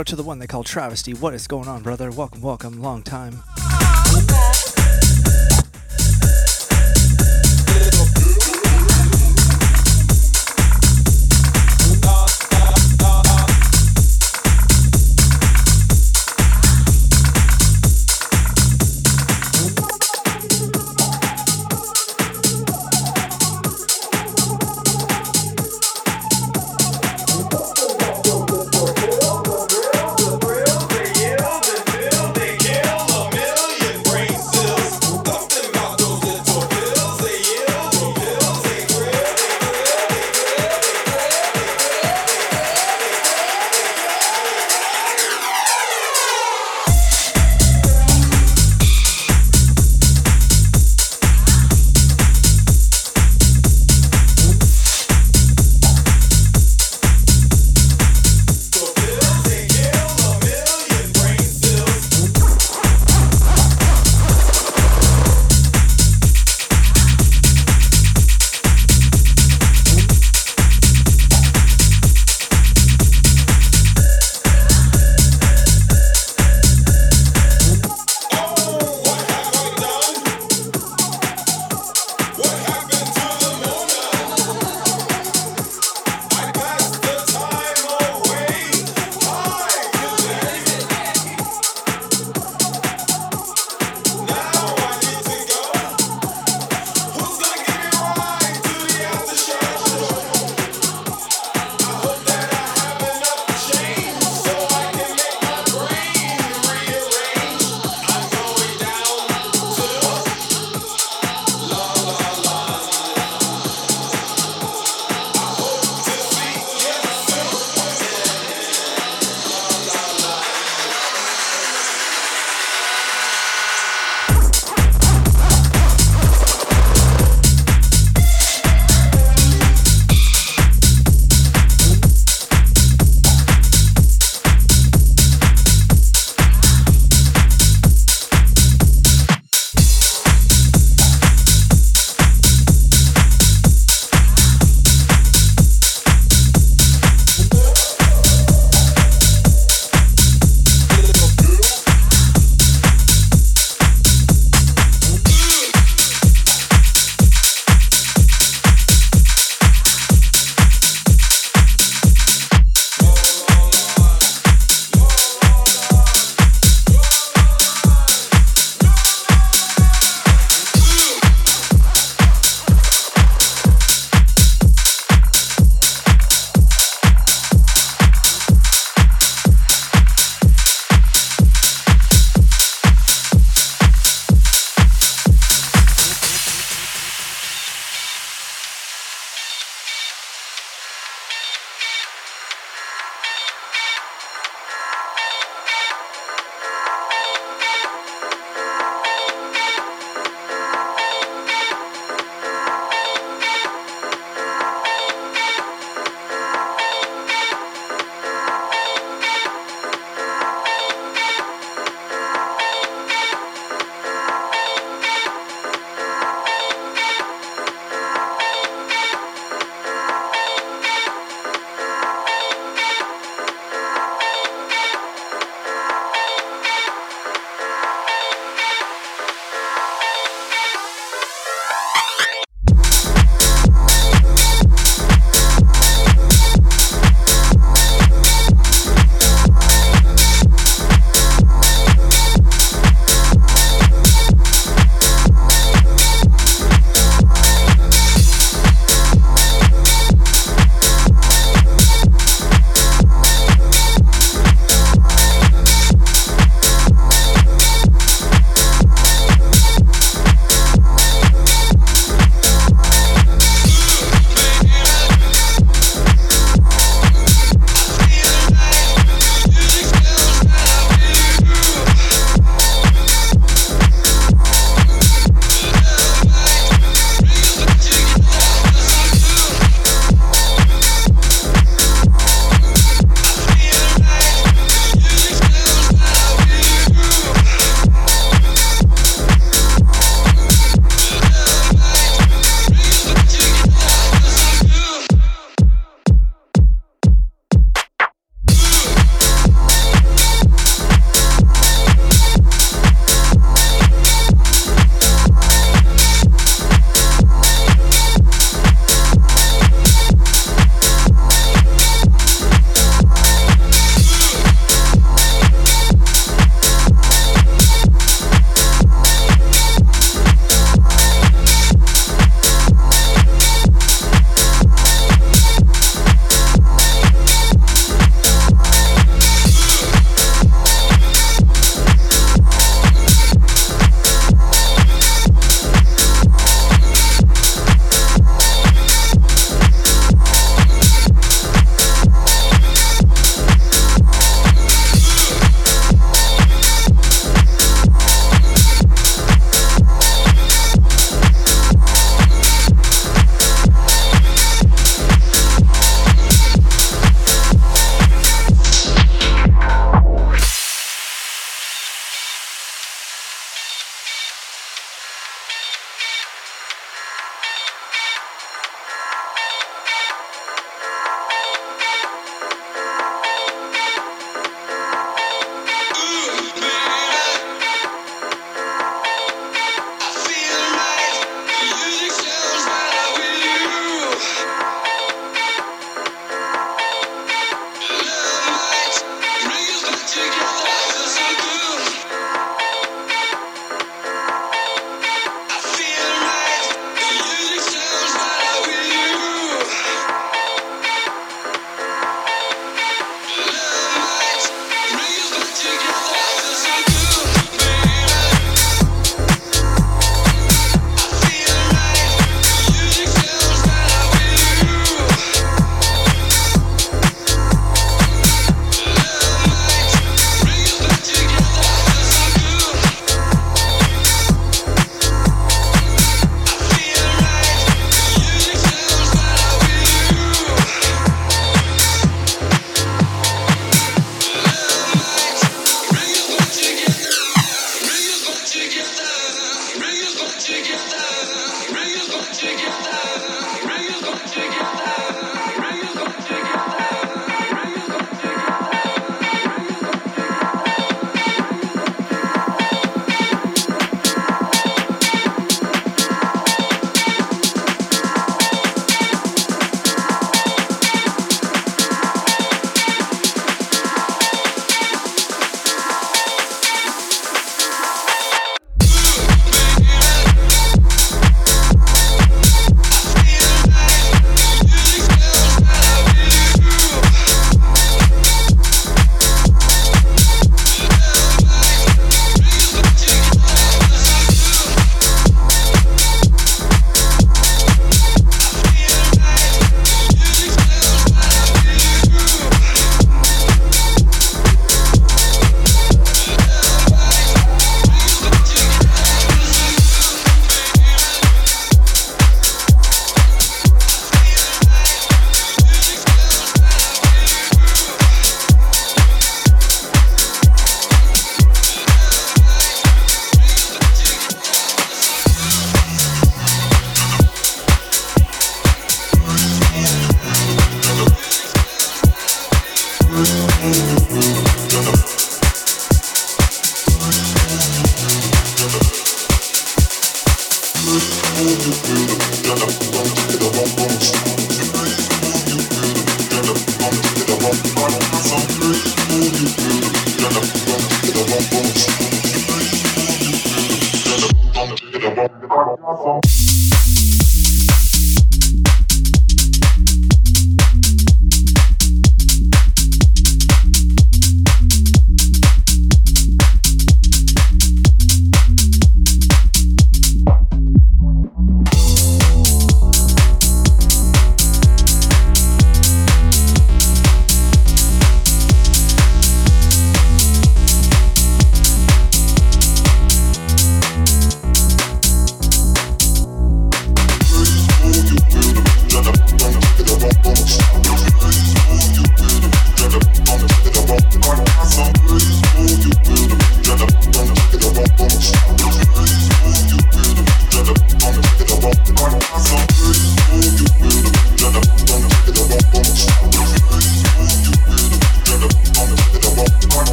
out to the one they call Travesty. What is going on, brother? Welcome, welcome. Long time.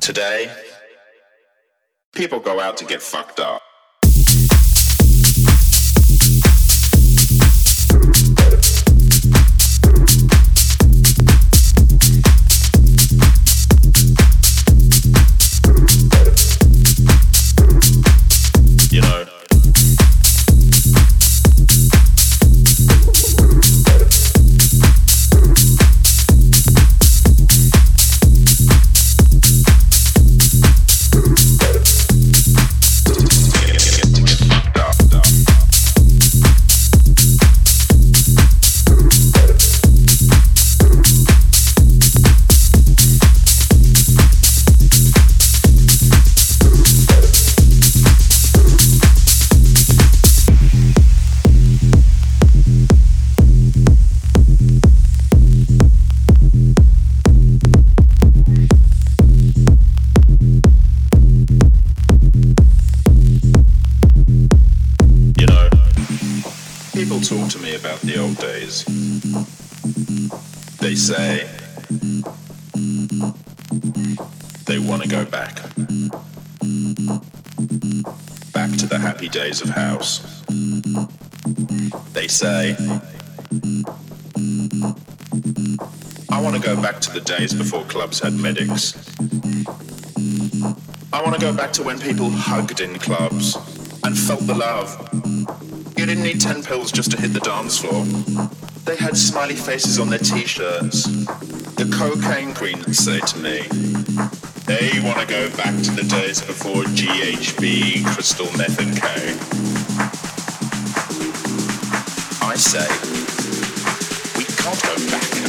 Today, people go out to get fucked up. Clubs had medics. I want to go back to when people hugged in clubs and felt the love. You didn't need 10 pills just to hit the dance floor. They had smiley faces on their t-shirts. The cocaine queen would say to me, they want to go back to the days before GHB, crystal meth and K. I say, we can't go back.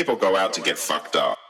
People go out to get fucked up.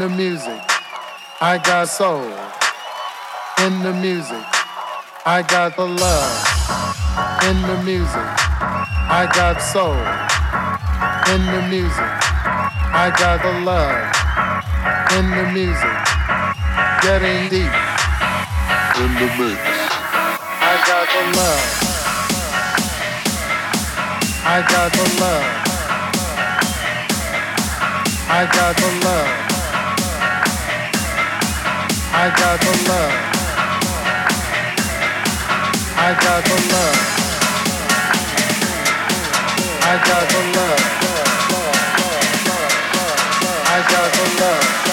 The music. I got soul in the music. I got the love in the music. I got soul in the music. I got the love in the music, getting deep in the mix. I got the love. I got the love. I got the love. I got the love. I got the love. I got the love. I got the love.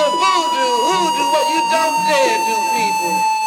the voodoo, hoodoo, what you don't dare do, people.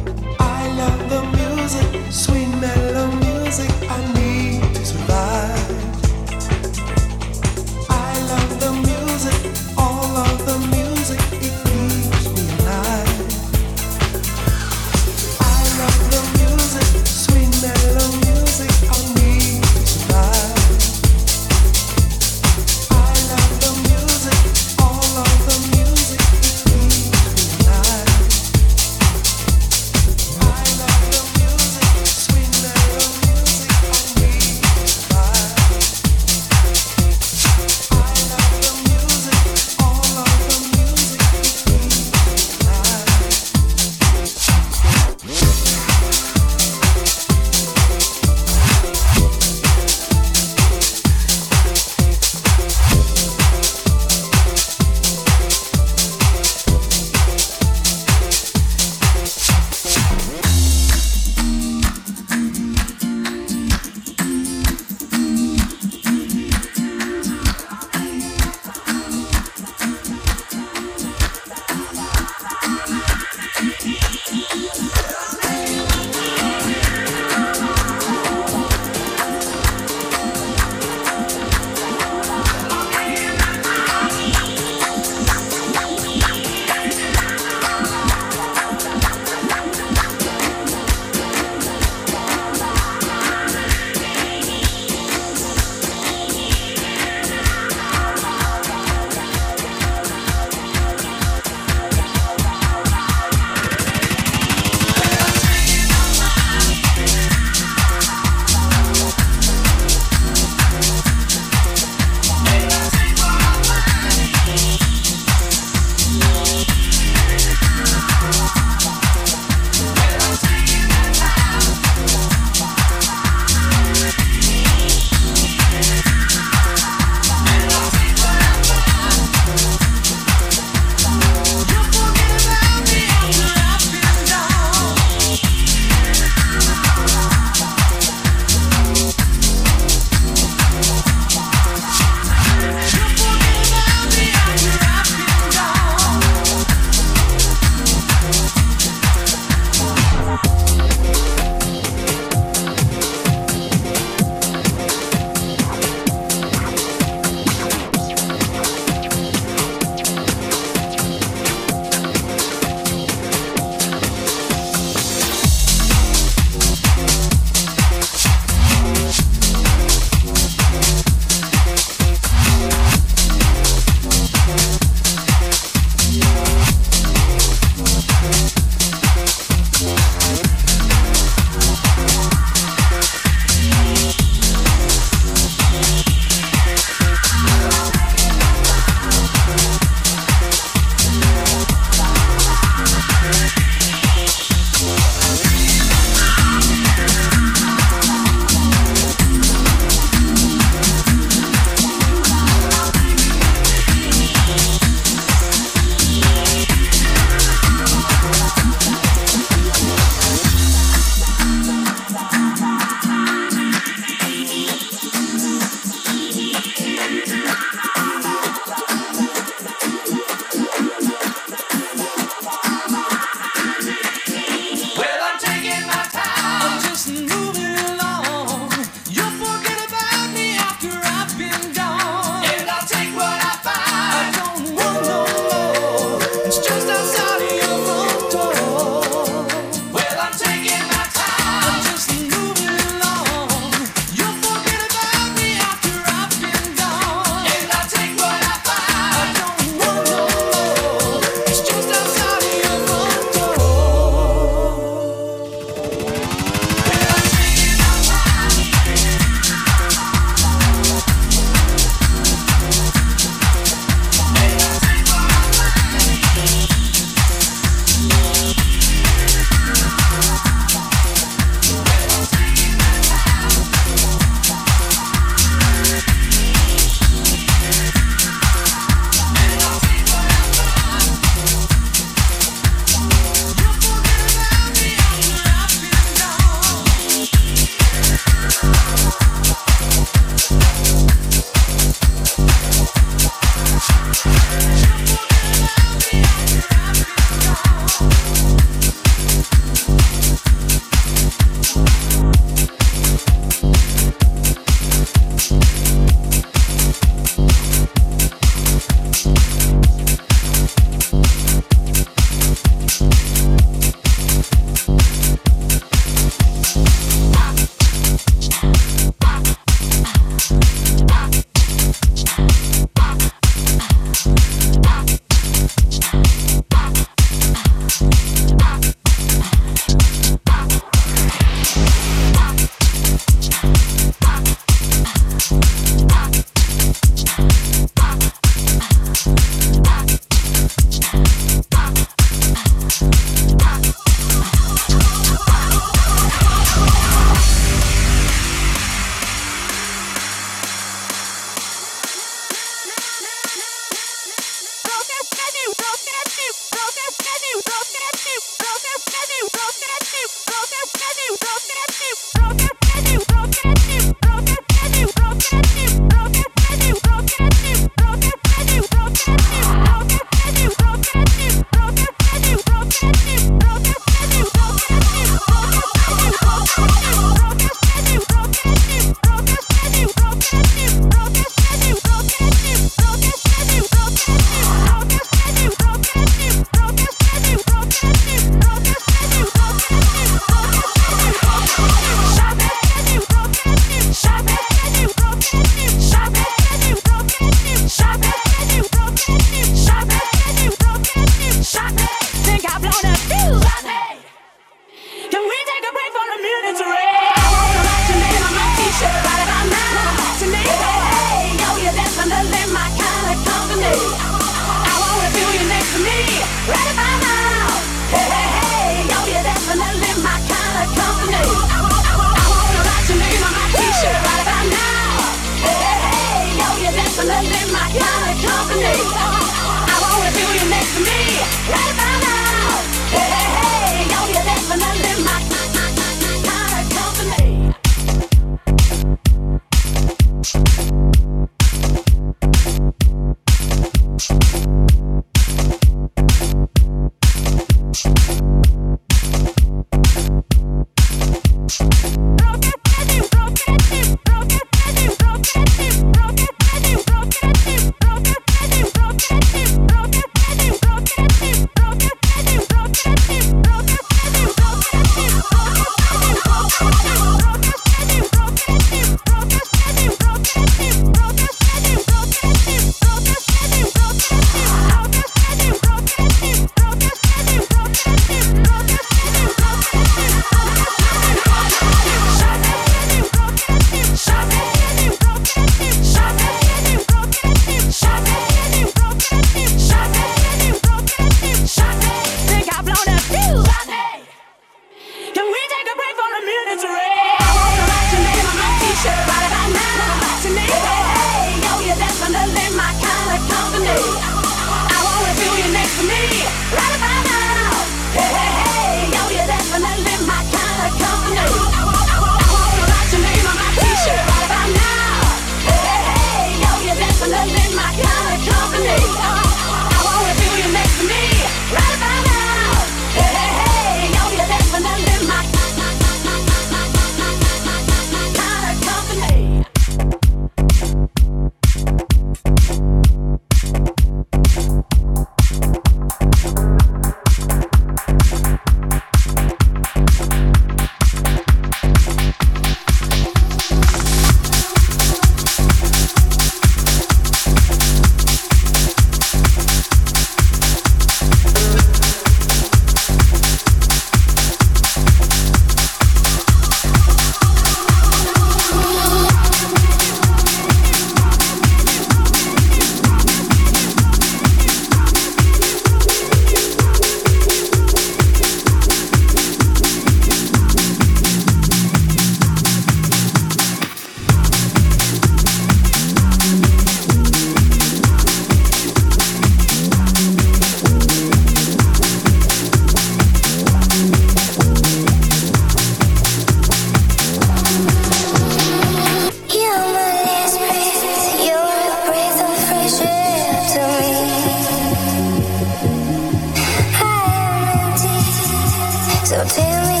So tell me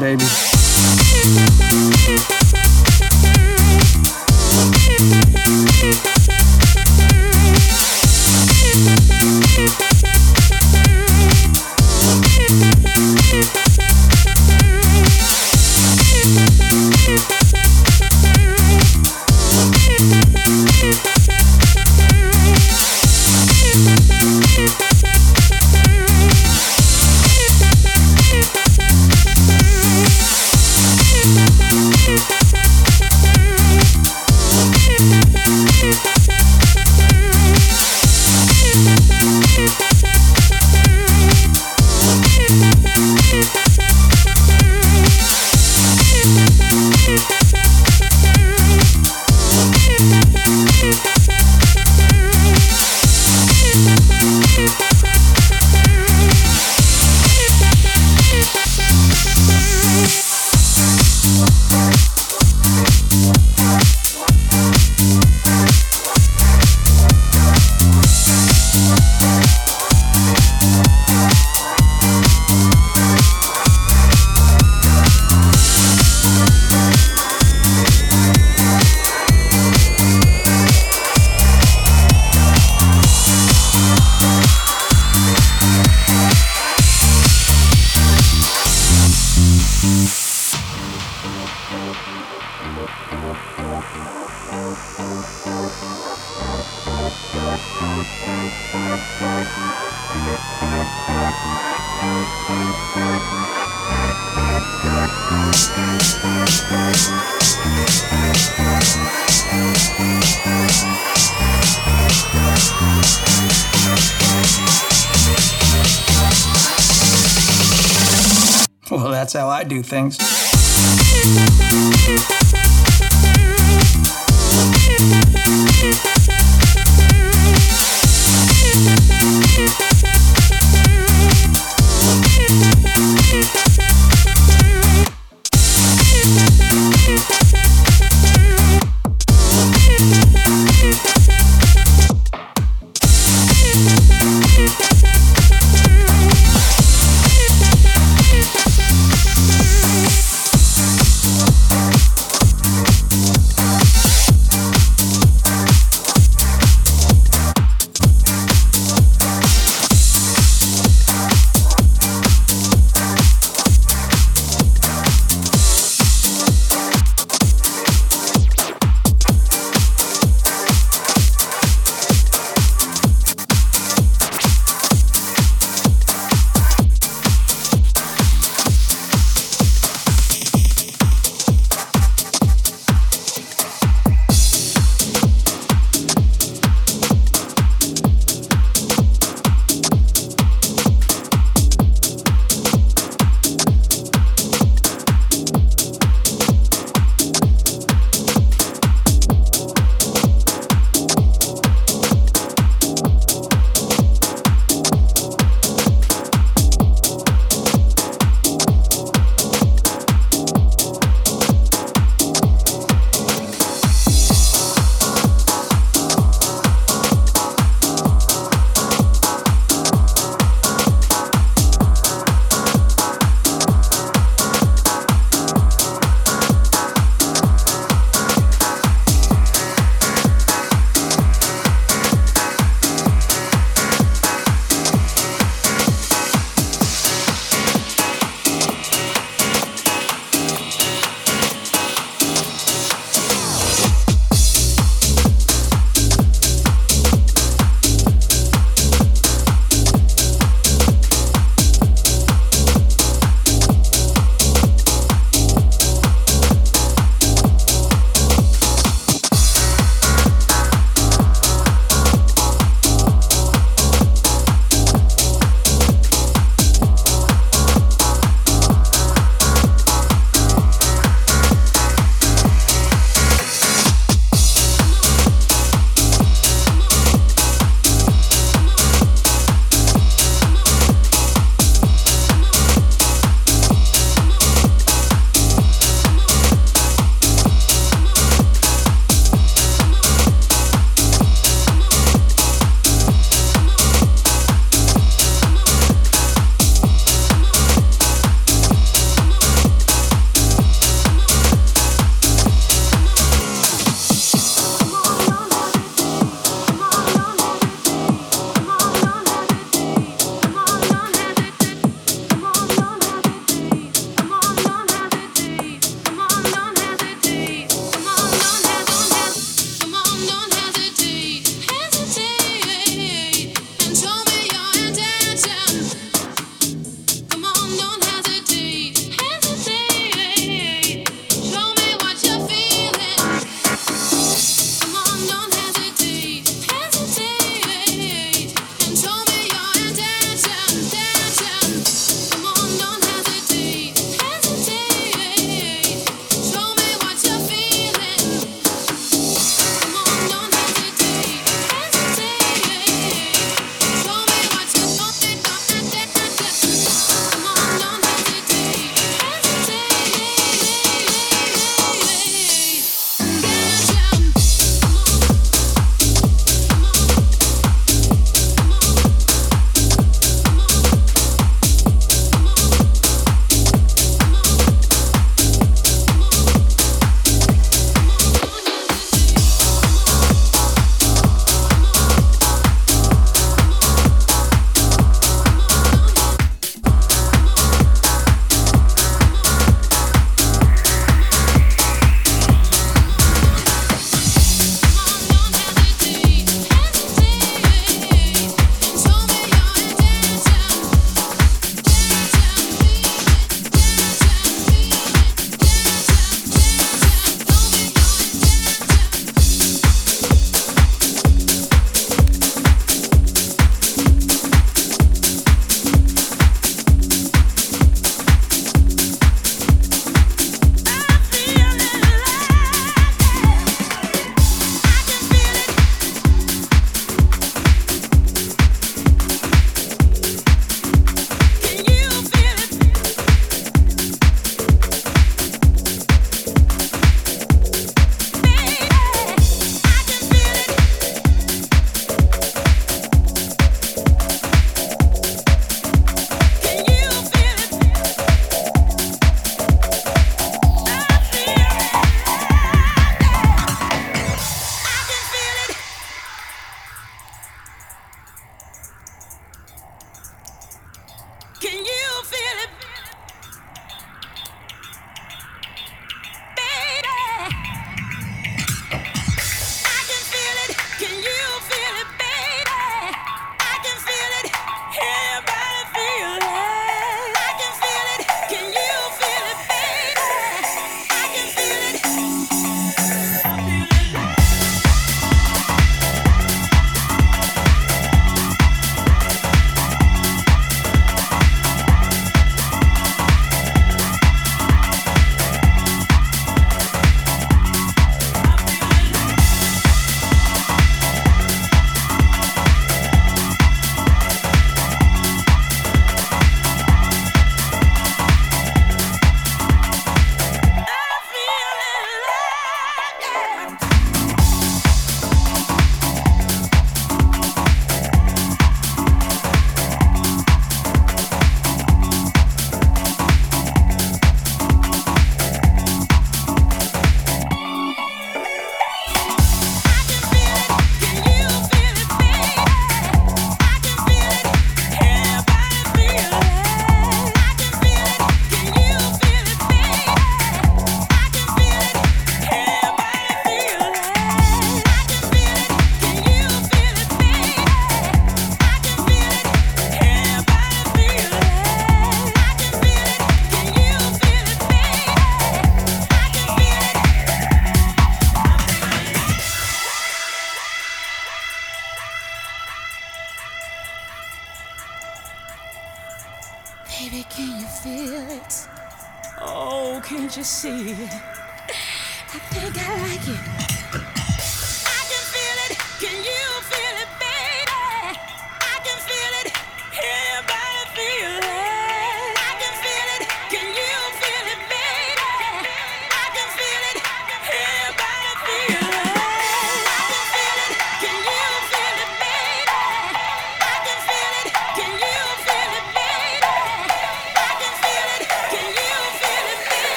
baby. Do things.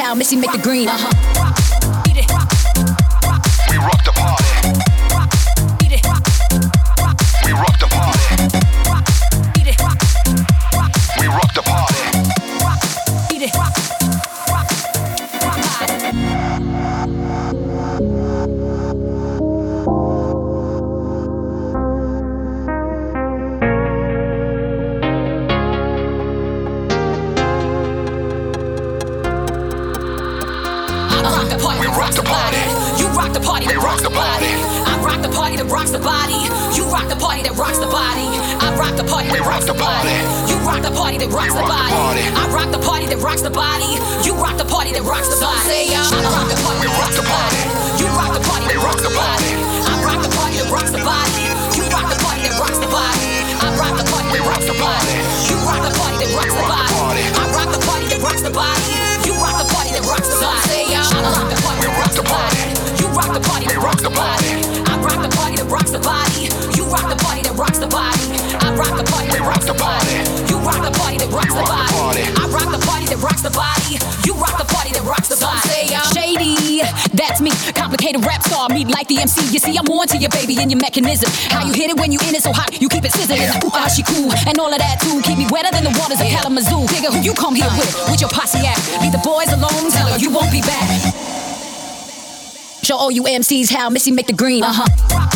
How Missy make the green. Uh-huh. you MCs how Missy make the green. Uh huh.